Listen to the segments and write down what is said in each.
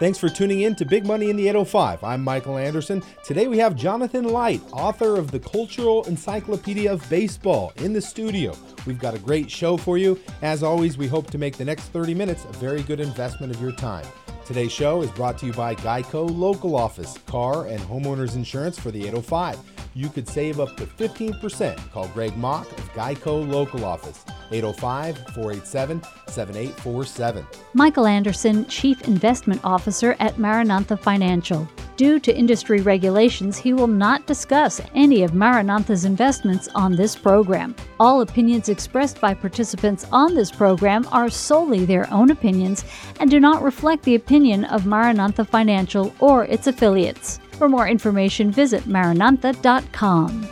Thanks for tuning in to Big Money in the 805. I'm Michael Anderson. Today we have Jonathan Light, author of the Cultural Encyclopedia of Baseball, in the studio. We've got a great show for you. As always, we hope to make the next 30 minutes a very good investment of your time. Today's show is brought to you by Geico Local Office, car and homeowners insurance for the 805. You could save up to 15%. Call Greg Mock of Geico Local Office. 805 487 7847. Michael Anderson, Chief Investment Officer at Maranatha Financial. Due to industry regulations, he will not discuss any of Maranatha's investments on this program. All opinions expressed by participants on this program are solely their own opinions and do not reflect the opinion of Maranatha Financial or its affiliates. For more information, visit maranatha.com.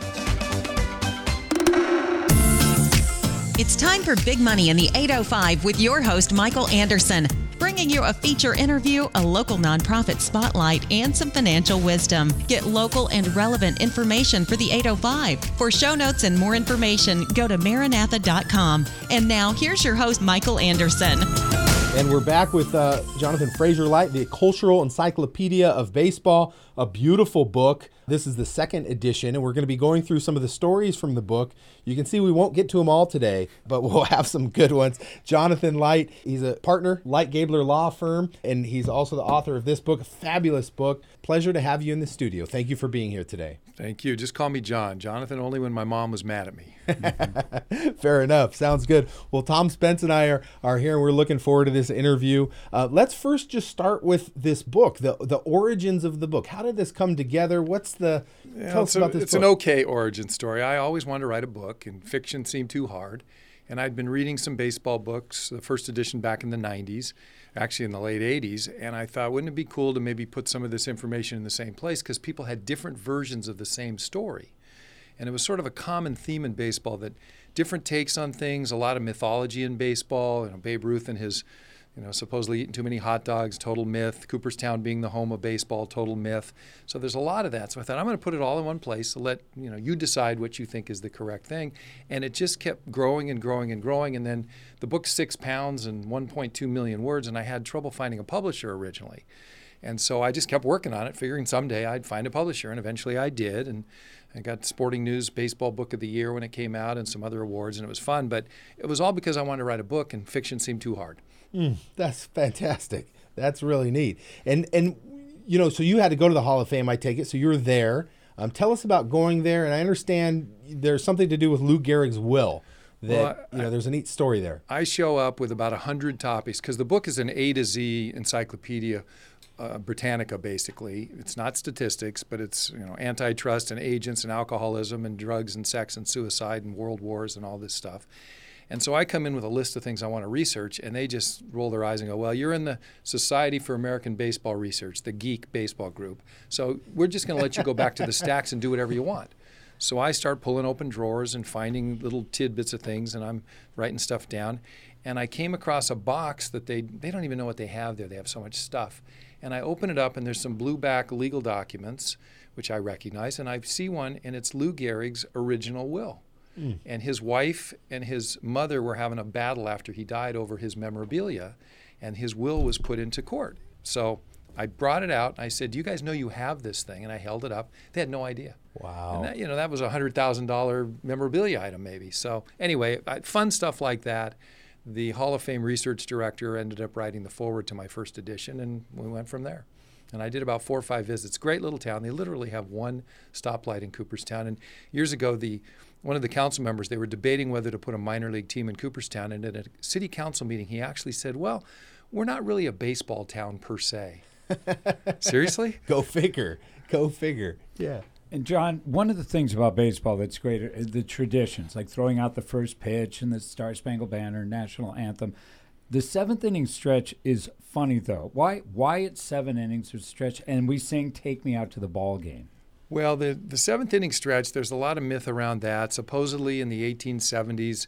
It's time for Big Money in the 805 with your host, Michael Anderson, bringing you a feature interview, a local nonprofit spotlight, and some financial wisdom. Get local and relevant information for the 805. For show notes and more information, go to maranatha.com. And now, here's your host, Michael Anderson. And we're back with uh, Jonathan Fraser Light, the Cultural Encyclopedia of Baseball, a beautiful book. This is the second edition, and we're going to be going through some of the stories from the book. You can see we won't get to them all today, but we'll have some good ones. Jonathan Light, he's a partner, Light Gabler Law Firm, and he's also the author of this book, a fabulous book. Pleasure to have you in the studio. Thank you for being here today. Thank you. Just call me John. Jonathan only when my mom was mad at me. Fair enough. Sounds good. Well, Tom Spence and I are, are here and we're looking forward to this interview. Uh, let's first just start with this book, the, the origins of the book. How did this come together? What's the. Yeah, tell us about this It's book. an okay origin story. I always wanted to write a book, and fiction seemed too hard. And I'd been reading some baseball books, the first edition back in the 90s, actually in the late 80s. And I thought, wouldn't it be cool to maybe put some of this information in the same place? Because people had different versions of the same story. And it was sort of a common theme in baseball that different takes on things, a lot of mythology in baseball. You know, Babe Ruth and his, you know, supposedly eating too many hot dogs, total myth. Cooperstown being the home of baseball, total myth. So there's a lot of that. So I thought I'm going to put it all in one place to let you know you decide what you think is the correct thing. And it just kept growing and growing and growing. And then the book's six pounds and 1.2 million words, and I had trouble finding a publisher originally. And so I just kept working on it, figuring someday I'd find a publisher, and eventually I did. And I got Sporting News Baseball Book of the Year when it came out, and some other awards, and it was fun. But it was all because I wanted to write a book, and fiction seemed too hard. Mm, that's fantastic. That's really neat. And and you know, so you had to go to the Hall of Fame. I take it. So you're there. Um, tell us about going there. And I understand there's something to do with Lou Gehrig's will. That Well, I- you know, there's a neat story there. I show up with about 100 topics because the book is an A to Z encyclopedia uh, Britannica, basically. It's not statistics, but it's you know antitrust and agents and alcoholism and drugs and sex and suicide and world wars and all this stuff. And so I come in with a list of things I want to research, and they just roll their eyes and go, Well, you're in the Society for American Baseball Research, the geek baseball group. So we're just going to let you go back to the stacks and do whatever you want. So I start pulling open drawers and finding little tidbits of things, and I'm writing stuff down. And I came across a box that they they don't even know what they have there. They have so much stuff. And I open it up, and there's some blue back legal documents, which I recognize. And I see one, and it's Lou Gehrig's original will. Hmm. And his wife and his mother were having a battle after he died over his memorabilia, and his will was put into court. So I brought it out. And I said, "Do you guys know you have this thing?" And I held it up. They had no idea. Wow. And that, you know, that was a hundred thousand dollar memorabilia item, maybe. So anyway, fun stuff like that. The Hall of Fame research director ended up writing the forward to my first edition, and we went from there. And I did about four or five visits. Great little town. They literally have one stoplight in Cooperstown. And years ago, the one of the council members they were debating whether to put a minor league team in Cooperstown. And at a city council meeting, he actually said, "Well, we're not really a baseball town per se." Seriously? Go figure. Go figure. Yeah. And John, one of the things about baseball that's great are the traditions, like throwing out the first pitch and the Star Spangled Banner, national anthem. The seventh inning stretch is funny though. Why? Why it's seven innings of stretch, and we sing "Take Me Out to the Ball Game." Well, the, the seventh inning stretch, there's a lot of myth around that. Supposedly in the 1870s,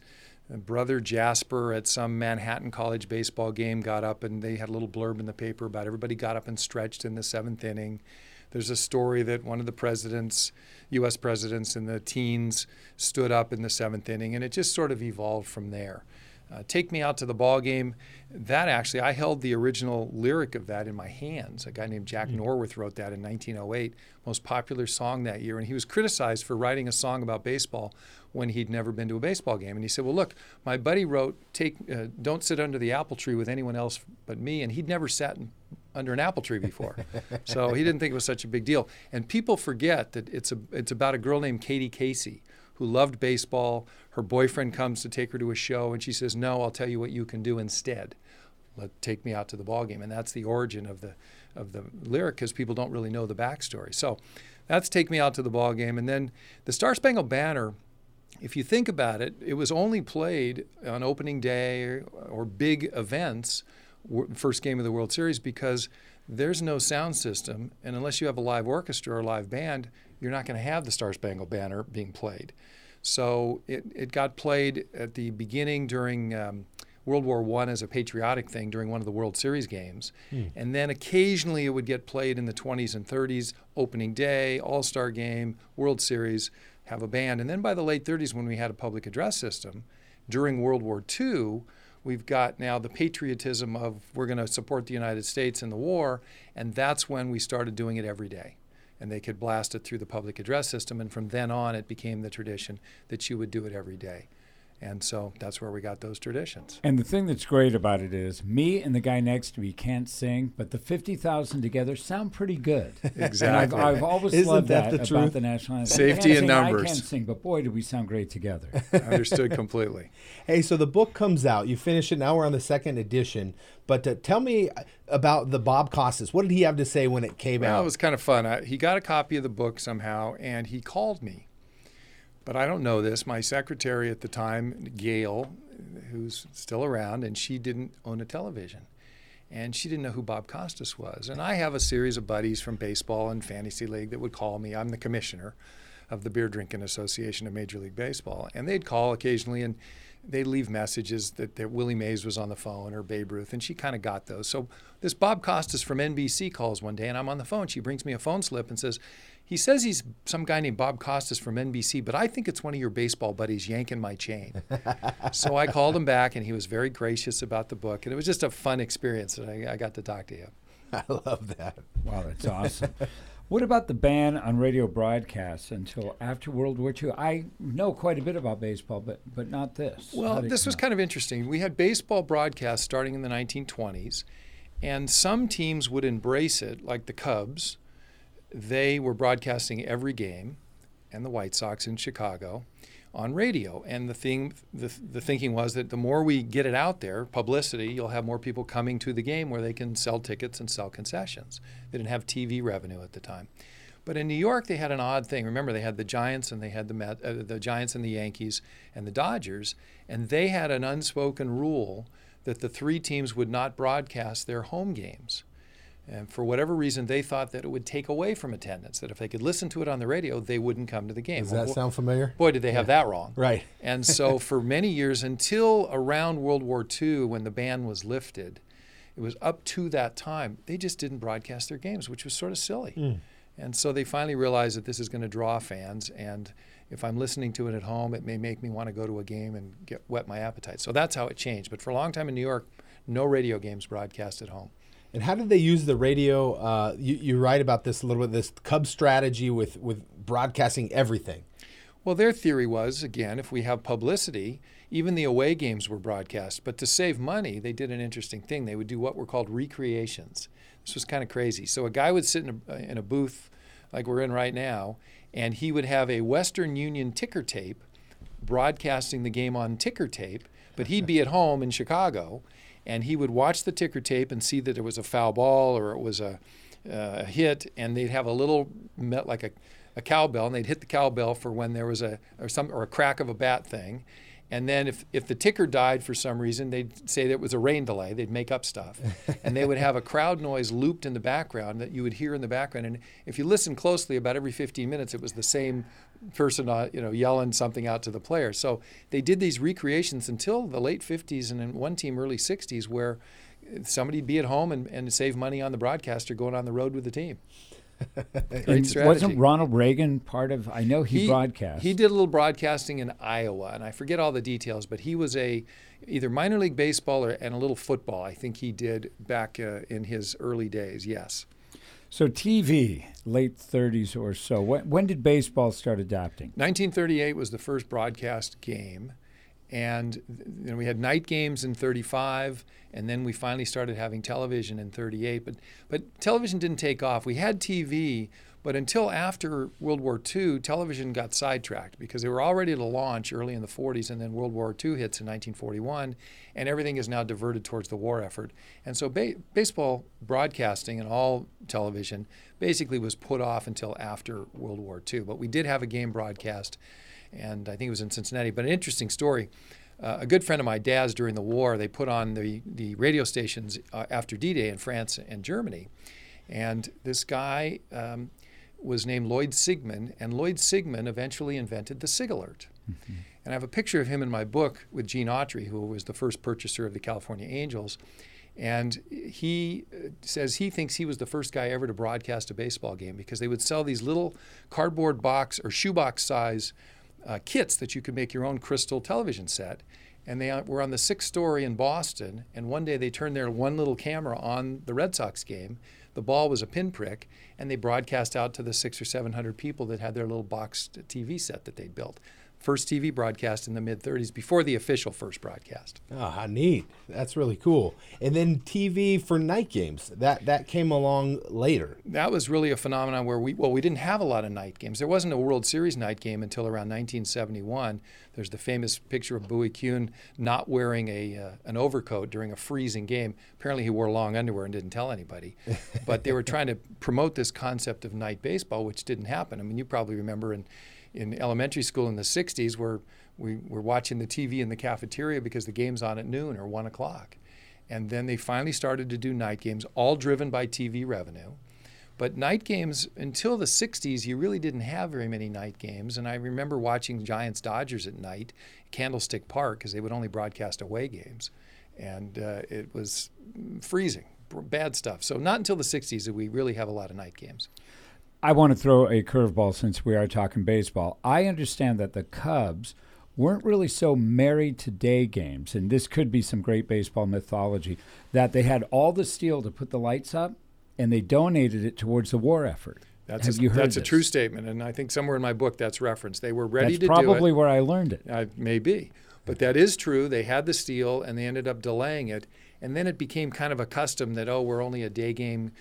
uh, Brother Jasper at some Manhattan College baseball game got up and they had a little blurb in the paper about everybody got up and stretched in the seventh inning. There's a story that one of the presidents, U.S. presidents in the teens, stood up in the seventh inning, and it just sort of evolved from there. Uh, Take Me Out to the Ball Game, that actually, I held the original lyric of that in my hands. A guy named Jack mm. Norworth wrote that in 1908, most popular song that year. And he was criticized for writing a song about baseball when he'd never been to a baseball game. And he said, Well, look, my buddy wrote, Take, uh, Don't Sit Under the Apple Tree with anyone else but me. And he'd never sat in, under an apple tree before. so he didn't think it was such a big deal. And people forget that it's, a, it's about a girl named Katie Casey who loved baseball. Her boyfriend comes to take her to a show, and she says, "No, I'll tell you what you can do instead. Let take me out to the ball game." And that's the origin of the of the lyric because people don't really know the backstory. So that's take me out to the ball game, and then the Star Spangled Banner. If you think about it, it was only played on opening day or, or big events, first game of the World Series, because there's no sound system, and unless you have a live orchestra or a live band, you're not going to have the Star Spangled Banner being played. So it, it got played at the beginning during um, World War I as a patriotic thing during one of the World Series games. Mm. And then occasionally it would get played in the 20s and 30s, opening day, All Star game, World Series, have a band. And then by the late 30s, when we had a public address system, during World War II, we've got now the patriotism of we're going to support the United States in the war. And that's when we started doing it every day and they could blast it through the public address system. And from then on, it became the tradition that you would do it every day. And so that's where we got those traditions. And the thing that's great about it is me and the guy next to me can't sing, but the 50,000 together sound pretty good. exactly. I've, I've, always Isn't loved that, that, the about truth? the national anthem. Safety in numbers. I can't sing, but boy, do we sound great together. Understood completely. Hey, so the book comes out. You finish it. Now we're on the second edition. But uh, tell me about the Bob Costas. What did he have to say when it came well, out? It was kind of fun. I, he got a copy of the book somehow, and he called me. But I don't know this. My secretary at the time, Gail, who's still around, and she didn't own a television. And she didn't know who Bob Costas was. And I have a series of buddies from baseball and fantasy league that would call me. I'm the commissioner of the Beer Drinking Association of Major League Baseball. And they'd call occasionally and they'd leave messages that, that Willie Mays was on the phone or Babe Ruth, and she kind of got those. So this Bob Costas from NBC calls one day, and I'm on the phone. She brings me a phone slip and says, he says he's some guy named Bob Costas from NBC, but I think it's one of your baseball buddies yanking my chain. so I called him back, and he was very gracious about the book, and it was just a fun experience that I, I got to talk to you. I love that. Wow, that's awesome. What about the ban on radio broadcasts until after World War II? I know quite a bit about baseball, but but not this. Well, this was kind of interesting. We had baseball broadcasts starting in the 1920s, and some teams would embrace it, like the Cubs. They were broadcasting every game, and the White Sox in Chicago on radio. And the thing, the, the thinking was that the more we get it out there, publicity, you'll have more people coming to the game where they can sell tickets and sell concessions. They didn't have TV revenue at the time. But in New York, they had an odd thing. Remember, they had the Giants and they had the Met, uh, the Giants and the Yankees and the Dodgers, and they had an unspoken rule that the three teams would not broadcast their home games. And for whatever reason, they thought that it would take away from attendance, that if they could listen to it on the radio, they wouldn't come to the game. Does that well, sound familiar? Boy, did they have that wrong. Right. and so for many years, until around World War II, when the ban was lifted, it was up to that time, they just didn't broadcast their games, which was sort of silly. Mm. And so they finally realized that this is going to draw fans. And if I'm listening to it at home, it may make me want to go to a game and get whet my appetite. So that's how it changed. But for a long time in New York, no radio games broadcast at home. And how did they use the radio? Uh, you, you write about this a little bit. This Cub strategy with with broadcasting everything. Well, their theory was again, if we have publicity, even the away games were broadcast. But to save money, they did an interesting thing. They would do what were called recreations. This was kind of crazy. So a guy would sit in a, in a booth like we're in right now, and he would have a Western Union ticker tape broadcasting the game on ticker tape, but he'd be at home in Chicago and he would watch the ticker tape and see that it was a foul ball or it was a, uh, a hit, and they'd have a little like a, a cowbell, and they'd hit the cowbell for when there was a or some or a crack of a bat thing. And then if, if the ticker died for some reason, they'd say that it was a rain delay. They'd make up stuff. and they would have a crowd noise looped in the background that you would hear in the background. And if you listen closely, about every 15 minutes, it was the same person uh, you know, yelling something out to the player. So they did these recreations until the late 50s and in one team, early 60s, where somebody'd be at home and, and save money on the broadcaster going on the road with the team. Great And strategy. Wasn't Ronald Reagan part of? I know he, broadcast. He did a little broadcasting in Iowa, and I forget all the details, but he was a either minor league baseball or, and a little football. I think he did back uh, in his early days. Yes. So TV, late 30s or so. When, when did baseball start adapting? 1938 was the first broadcast game, and we had night games in 35, and then we finally started having television in 38. But but television didn't take off. We had TV, but until after World War II, television got sidetracked because they were all ready to launch early in the 40s, and then World War II hits in 1941, and everything is now diverted towards the war effort. And so ba- baseball broadcasting and all television basically was put off until after World War II. But we did have a game broadcast and I think it was in Cincinnati. But an interesting story. Uh, a good friend of my dad's during the war, they put on the, the radio stations uh, after D Day in France and Germany. And this guy um, was named Lloyd Sigmon, and Lloyd Sigmon eventually invented the SIG alert. Mm-hmm. And I have a picture of him in my book with Gene Autry, who was the first purchaser of the California Angels. And he uh, says he thinks he was the first guy ever to broadcast a baseball game because they would sell these little cardboard box or shoebox size uh, kits that you could make your own crystal television set. And they uh, were on the sixth story in Boston. And one day they turned their one little camera on the Red Sox game. The ball was a pinprick, and they broadcast out to the six or seven hundred people that had their little boxed TV set that they'd built. First TV broadcast in the mid 30s before the official first broadcast. Oh, neat! That's really cool. And then TV for night games that that came along later. That was really a phenomenon where we well we didn't have a lot of night games. There wasn't a World Series night game until around 1971. There's the famous picture of Bowie Kuhn not wearing a uh, an overcoat during a freezing game. Apparently he wore long underwear and didn't tell anybody. but they were trying to promote this concept of night baseball, which didn't happen. I mean, you probably remember in in elementary school in the 60s where we were watching the TV in the cafeteria because the game's on at noon or 1 o'clock. And then they finally started to do night games, all driven by TV revenue. But night games, until the 60s, you really didn't have very many night games. And I remember watching Giants Dodgers at night, Candlestick Park, because they would only broadcast away games. And uh, it was freezing, bad stuff. So, not until the 60s did we really have a lot of night games. I want to throw a curveball since we are talking baseball. I understand that the Cubs weren't really so married to day games, and this could be some great baseball mythology, that they had all the steel to put the lights up and they donated it towards the war effort. That's Have a, you heard That's this? a true statement, and I think somewhere in my book that's referenced. They were ready That's to probably do it. where I learned it. Uh, maybe. But that is true. They had the steel and they ended up delaying it. And then it became kind of a custom that, oh, we're only a day game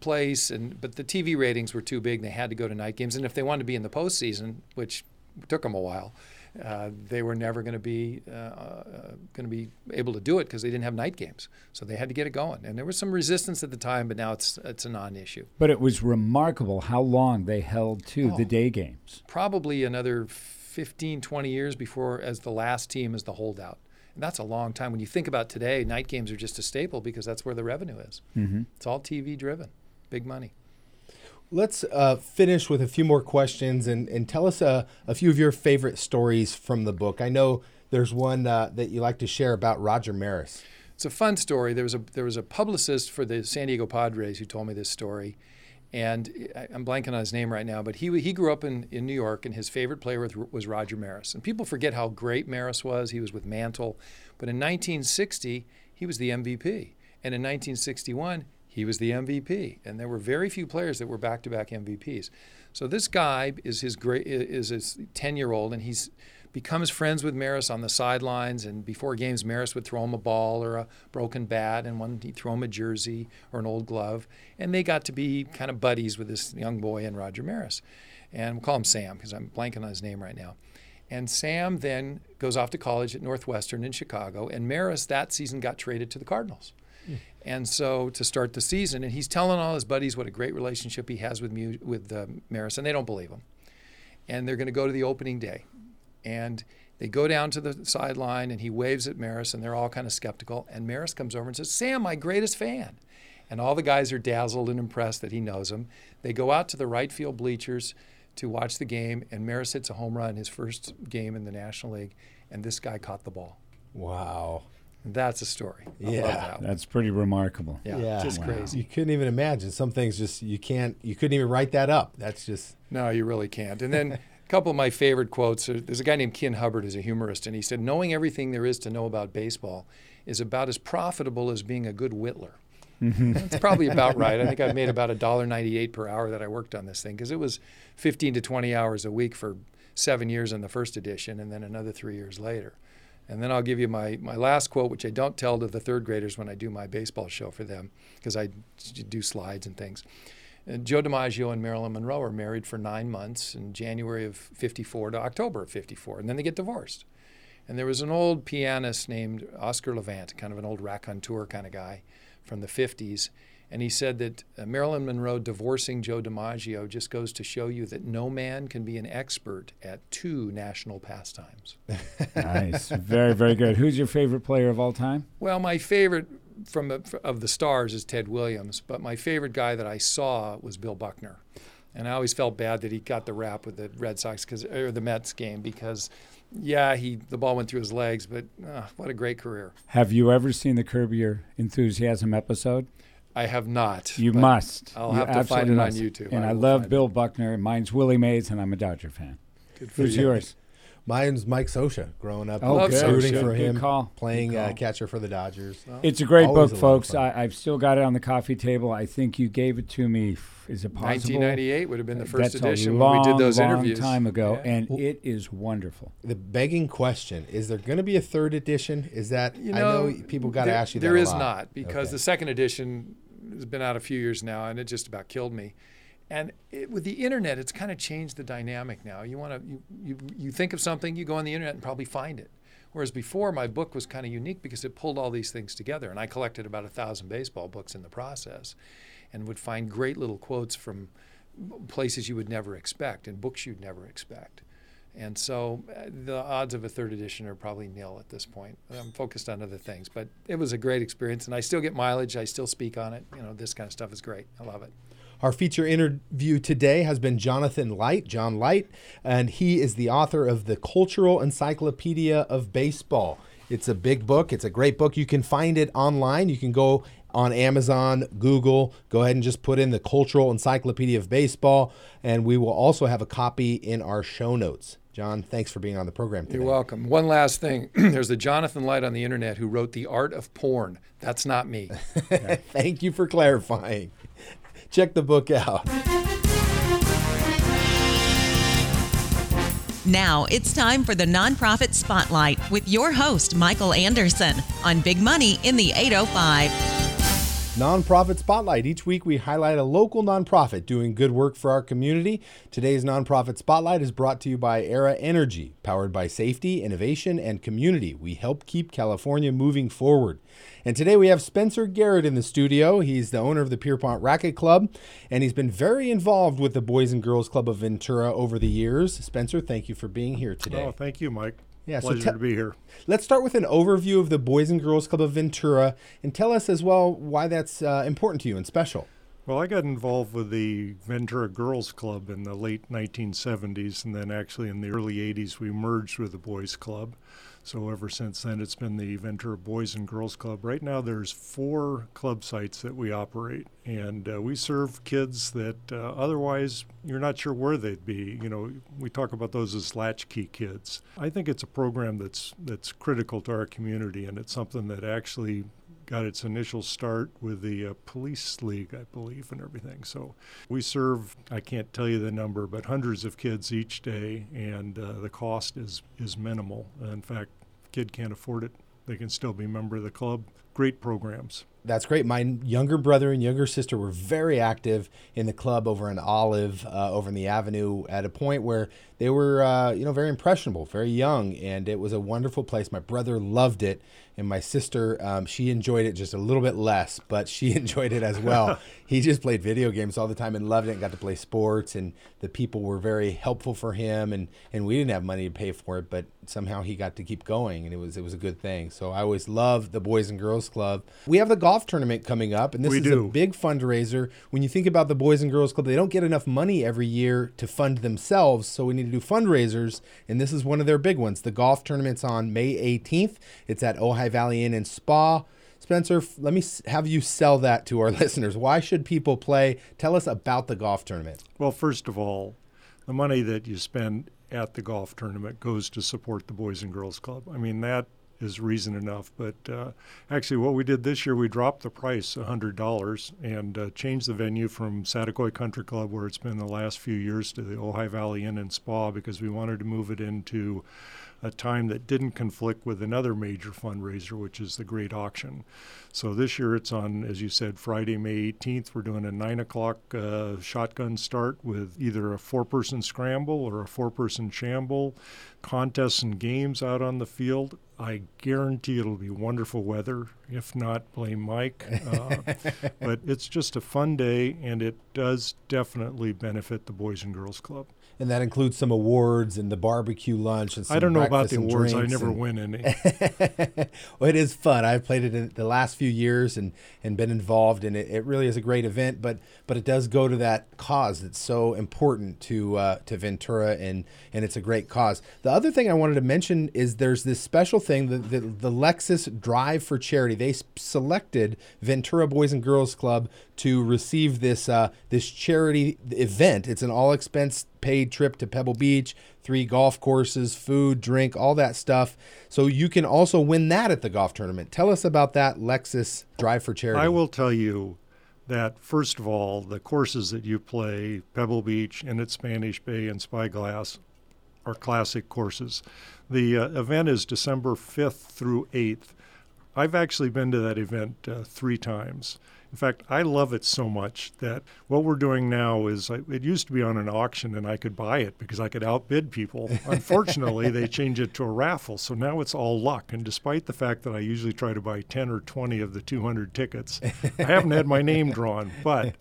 place. And But the TV ratings were too big. They had to go to night games. And if they wanted to be in the postseason, which took them a while, uh, they were never going to be uh, uh, going to be able to do it because they didn't have night games. So they had to get it going. And there was some resistance at the time, but now it's it's a non-issue. But it was remarkable how long they held to the Oh. day games. Probably another 15, 20 years before as the last team as the holdout. And that's a long time. When you think about today, night games are just a staple because that's where the revenue is. Mm-hmm. It's all TV driven, big money. Let's uh, finish with a few more questions and, and tell us a, a few of your favorite stories from the book. I know there's one uh, that you like to share about Roger Maris. It's a fun story. There was a there was a publicist for the San Diego Padres who told me this story, and I'm blanking on his name right now. But he he grew up in, in New York, and his favorite player was Roger Maris. And people forget how great Maris was. He was with Mantle, but in 1960 he was the MVP, and in 1961 he was the MVP. And there were very few players that were back-to-back MVPs. So this guy is his great is his 10 year old, and he's becomes friends with Maris on the sidelines. And before games, Maris would throw him a ball or a broken bat, and one he'd throw him a jersey or an old glove. And they got to be kind of buddies with this young boy and Roger Maris. And we'll call him Sam because I'm blanking on his name right now. And Sam then goes off to college at Northwestern in Chicago. And Maris that season got traded to the Cardinals. And so to start the season, and he's telling all his buddies what a great relationship he has with with uh, Maris, and they don't believe him. And they're going to go to the opening day, and they go down to the sideline, and he waves at Maris, and they're all kind of skeptical. And Maris comes over and says, "Sam, my greatest fan." And all the guys are dazzled and impressed that he knows him. They go out to the right field bleachers to watch the game, and Maris hits a home run his first game in the National League, and this guy caught the ball. Wow. That's a story. I Yeah. love that. That's pretty remarkable. Yeah, yeah. just Wow. crazy. You couldn't even imagine. Some things just you can't. You couldn't even write that up. That's just No, you really can't. And then a couple of my favorite quotes. are- There's a guy named Ken Hubbard who's a humorist, and he said, "Knowing everything there is to know about baseball is about as profitable as being a good whittler." That's probably about right. I think I've made about $1.98 per hour that I worked on this thing because it was 15 to 20 hours a week for seven years in the first edition and then another three years later. And then I'll give you my, my last quote, which I don't tell to the third graders when I do my baseball show for them because I do slides and things. Uh, Joe DiMaggio and Marilyn Monroe are married for nine months in January of 54 to October of 54, and then they get divorced. And there was an old pianist named Oscar Levant, kind of an old raconteur kind of guy from the 50s. And he said that uh, Marilyn Monroe divorcing Joe DiMaggio just goes to show you that no man can be an expert at two national pastimes. nice. Very, very good. Who's your favorite player of all time? Well, my favorite from of the stars is Ted Williams, but my favorite guy that I saw was Bill Buckner, and I always felt bad that he got the rap with the Red Sox because or the Mets game because, yeah, he the ball went through his legs, but uh, what a great career. Have you ever seen the Curb Your Enthusiasm episode? I have not. You must. I'll You have to find it on. YouTube. And I, will love Bill Buckner. Mine's Willie Mays, and I'm a Dodger fan. It. Good for Who's you. yours? Mine's Mike Scioscia. Growing up, Oh, Love good. rooting Scioscia. for Good him, call. playing Good uh, catcher for the Dodgers. It's a great book, a folks. I, I've still got it on the coffee table. I think you gave it to me. Is it possible? 1998 would have been the first That's edition a long, when we did those long interviews. time ago, Yeah. and it is wonderful. The begging question: Is there going to be a third edition? Is that You I know, know people got to ask you that There a lot. not because Okay. the second edition has been out a few years now, and it just about killed me. And it, with the internet, it's kind of changed the dynamic now. You want to you, you you think of something, you go on the internet and probably find it. Whereas before, my book was kind of unique because it pulled all these things together, and I collected about a thousand baseball books in the process, and would find great little quotes from places you would never expect and books you'd never expect. And so uh, the odds of a third edition are probably nil at this point. I'm focused on other things, but it was a great experience, and I still get mileage. I still speak on it. You know, this kind of stuff is great. I love it. Our feature interview today has been Jonathan Light, John Light, and he is the author of the Cultural Encyclopedia of Baseball. It's a big book. It's a great book. You can find it online. You can go on Amazon, Google. Go ahead and just put in the Cultural Encyclopedia of Baseball, and we will also have a copy in our show notes. John, thanks for being on the program today. You're welcome. One last thing there's a Jonathan Light on the internet who wrote The Art of Porn. That's not me. Thank you for clarifying. Check the book out. Now it's time for the Nonprofit Spotlight with your host, Michael Anderson, on Big Money in the 805. Nonprofit Spotlight. Each week we highlight a local nonprofit doing good work for our community. Today's Nonprofit Spotlight is brought to you by Aera Energy, powered by safety, innovation, and community. We help keep California moving forward. And today we have Spencer Garrett in the studio. He's the owner of the Pierpont Racket Club, and he's been very involved with the Boys and Girls Club of Ventura over the years. Spencer, thank you for being here today. Oh, thank you, Mike. Yeah, so Pleasure te- to be here. Let's start with an overview of the Boys and Girls Club of Ventura and tell us as well why that's uh, important to you and special. Well, I got involved with the Ventura Girls Club in the late 1970s, and then actually in the early 80s, we merged with the Boys Club. So ever since then, it's been the Ventura Boys and Girls Club. Right now, there's four club sites that we operate, and uh, we serve kids that uh, otherwise you're not sure where they'd be. You know, we talk about those as latchkey kids. I think it's a program that's that's critical to our community, and it's something that actually got its initial start with the uh, police league, I believe, and everything. So we serve, I can't tell you the number, but hundreds of kids each day, and uh, the cost is, is minimal. In fact, kid can't afford it. They can still be member of the club. Great programs. That's great. My younger brother and younger sister were very active in the club over in Olive, uh, over in the Avenue, at a point where they were, uh, you know, very impressionable, very young, and it was a wonderful place. My brother loved it, and my sister, um, she enjoyed it just a little bit less, but she enjoyed it as well. he just played video games all the time and loved it, and got to play sports, and the people were very helpful for him, and and we didn't have money to pay for it, but somehow he got to keep going, and it was it was a good thing. So I always loved the Boys and Girls Girls Club. We have the golf tournament coming up, and this We is do. a big fundraiser. When you think about the Boys and Girls Club, they don't get enough money every year to fund themselves, so we need to do fundraisers, and this is one of their big ones. The golf tournament's on May 18th. It's at Ojai Valley Inn and Spa. Spencer, let me have you sell that to our listeners. Why should people play? Tell us about the golf tournament. Well, first of all, the money that you spend at the golf tournament goes to support the Boys and Girls Club. I mean, that is reason enough. But uh, actually, what we did this year, we dropped the price $100 and uh, changed the venue from Saticoy Country Club, where it's been the last few years, to the Ojai Valley Inn and Spa because we wanted to move it into a time that didn't conflict with another major fundraiser, which is the Great Auction. So this year it's on, as you said, Friday, May 18th. We're doing a 9 o'clock uh, shotgun start with either a four person scramble or a four person shamble, contests and games out on the field. I guarantee it'll be wonderful weather. If not, blame Mike. Uh, but it's just a fun day, and it does definitely benefit the Boys and Girls Club. And that includes some awards and the barbecue lunch and some I don't know about the awards. I never and- win any. well, it is fun. I've played it in the last few years and, and been involved, and it, it really is a great event. But but it does go to that cause that's so important to uh, to Ventura, and and it's a great cause. The other thing I wanted to mention is there's this special thing, the the, the Lexus Drive for Charity. They selected Ventura Boys and Girls Club to receive this uh, this charity event. It's an all expense paid trip to Pebble Beach, three golf courses, food, drink, all that stuff. So you can also win that at the golf tournament. Tell us about that Lexus Drive for Charity. I will tell you that first of all, the courses that you play, Pebble Beach and at Spanish Bay and Spyglass, are classic courses. The uh, event is December 5th through 8th. I've actually been to that event uh, three times. In fact, I love it so much that what we're doing now is uh, it used to be on an auction and I could buy it because I could outbid people. Unfortunately, they changed it to a raffle, so now it's all luck. And despite the fact that I usually try to buy 10 or 20 of the 200 tickets, I haven't had my name drawn. But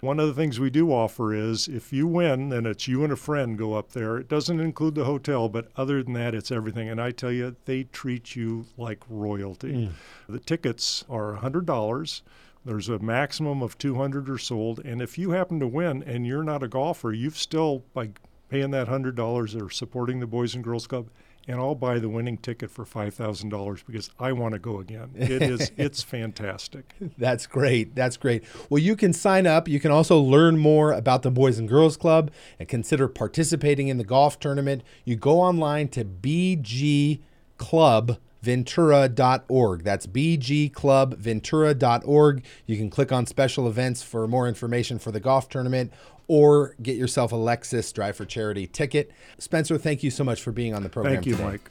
one of the things we do offer is if you win, then it's you and a friend go up there. It doesn't include the hotel, but other than that, it's everything. And I tell you, they treat you like royalty. Mm. The tickets are $100. There's a maximum of 200 are sold. And if you happen to win and you're not a golfer, you've still, by paying that $100 or supporting the Boys and Girls Club, and I'll buy the winning ticket for $5,000 because I want to go again. It is, it's fantastic. That's great. That's great. Well, you can sign up. You can also learn more about the Boys and Girls Club and consider participating in the golf tournament. You go online to bgclubventura.org. That's bgclubventura.org. You can click on special events for more information for the golf tournament or get yourself a Lexus Drive for Charity ticket. Spencer, thank you so much for being on the program Thank you, today. Mike.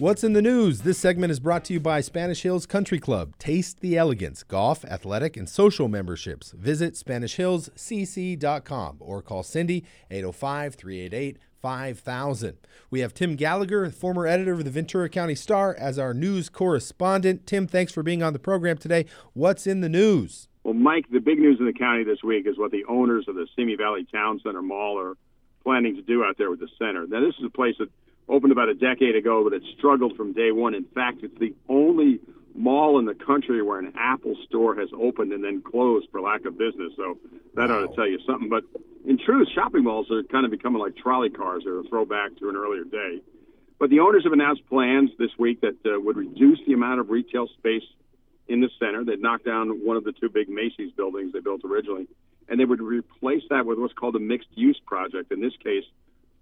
What's in the news? This segment is brought to you by Spanish Hills Country Club. Taste the elegance, golf, athletic, and social memberships. Visit SpanishHillsCC.com or call Cindy 805 388 5000. We have Tim Gallagher, former editor of the Ventura County Star, as our news correspondent. Tim, thanks for being on the program today. What's in the news? Well, Mike, the big news in the county this week is what the owners of the Simi Valley Town Center Mall are planning to do out there with the center. Now, this is a place that opened about a decade ago, but it struggled from day one. In fact, it's the only mall in the country where an Apple store has opened and then closed for lack of business. So that ought to tell you something. But in truth, shopping malls are kind of becoming like trolley cars. They're a throwback to an earlier day. But the owners have announced plans this week that uh, would reduce the amount of retail space in the center. They'd knock down one of the two big Macy's buildings they built originally, and they would replace that with what's called a mixed use project. In this case,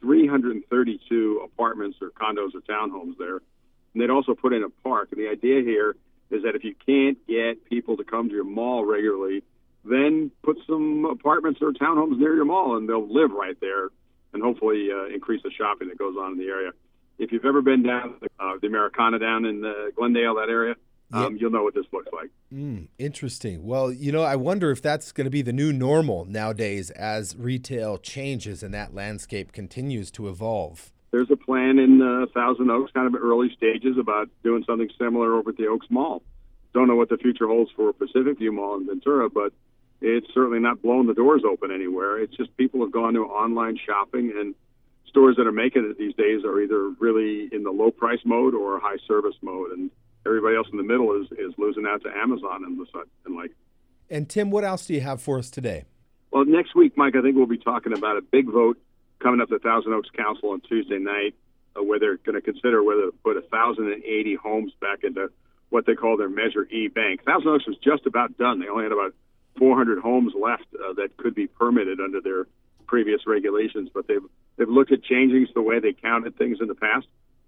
332 apartments or condos or townhomes there. And they'd also put in a park. And the idea here is that if you can't get people to come to your mall regularly, then put some apartments or townhomes near your mall and they'll live right there and hopefully uh, increase the shopping that goes on in the area. If you've ever been down uh, the Americana down in uh, Glendale, that area, um, you'll know what this looks like. Mm, interesting. Well, you know, I wonder if that's going to be the new normal nowadays as retail changes and that landscape continues to evolve. There's a plan in uh, Thousand Oaks, kind of early stages, about doing something similar over at the Oaks Mall. Don't know what the future holds for Pacific View Mall in Ventura, but it's certainly not blowing the doors open anywhere. It's just people have gone to online shopping, and stores that are making it these days are either really in the low price mode or high service mode, and everybody else in the middle is, is losing out to Amazon and the and like. And Tim, what else do you have for us today? Well, next week, Mike, I think we'll be talking about a big vote coming up at Thousand Oaks Council on Tuesday night, uh, where they're going to consider whether to put 1,080 homes back into what they call their Measure E bank. Thousand Oaks was just about done. They only had about 400 homes left uh, that could be permitted under their previous regulations, but they've they've looked at changing the way they counted things in the past,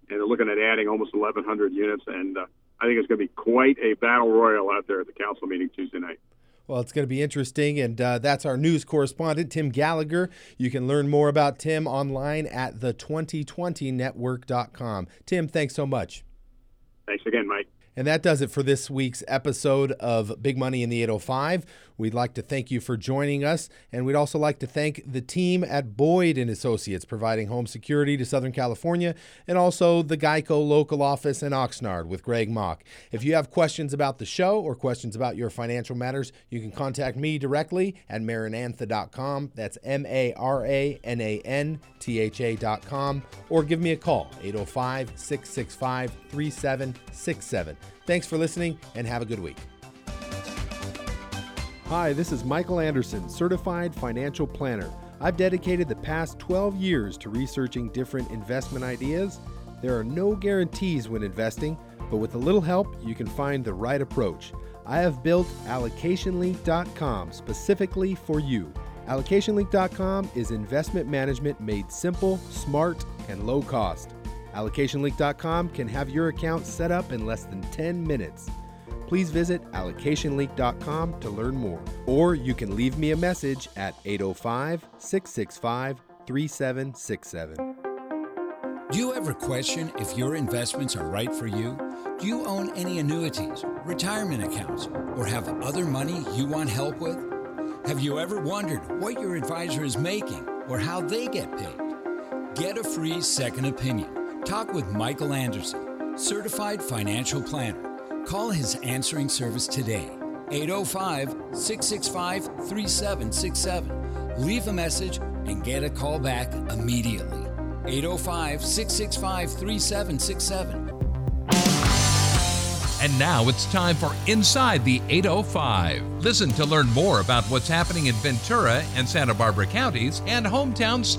and they're looking at adding almost 1,100 units. And uh, I think it's going to be quite a battle royal out there at the council meeting Tuesday night. Well, it's going to be interesting, and uh, that's our news correspondent, Tim Gallagher. You can learn more about Tim online at the2020network.com. Tim, thanks so much. Thanks again, Mike. And that does it for this week's episode of Big Money in the 805. We'd like to thank you for joining us, and we'd also like to thank the team at Boyd and Associates providing home security to Southern California, and also the Geico local office in Oxnard with Greg Mock. If you have questions about the show or questions about your financial matters, you can contact me directly at maranantha.com. That's M A R A N A N T H A.com, or give me a call 805 665 3767. Thanks for listening and have a good week. Hi, this is Michael Anderson, certified financial planner. I've dedicated the past 12 years to researching different investment ideas. There are no guarantees when investing, but with a little help, you can find the right approach. I have built allocationlink.com specifically for you. Allocationlink.com is investment management made simple, smart, and low cost. Allocationlink.com can have your account set up in less than 10 minutes. Please visit allocationlink.com to learn more, or you can leave me a message at 805 665 3767. Do you ever question if your investments are right for you? Do you own any annuities, retirement accounts, or have other money you want help with? Have you ever wondered what your advisor is making or how they get paid? Get a free second opinion. Talk with Michael Anderson, certified financial planner. Call his answering service today, 805 665 3767. Leave a message and get a call back immediately. 805 665 3767. And now it's time for Inside the 805. Listen to learn more about what's happening in Ventura and Santa Barbara counties and hometown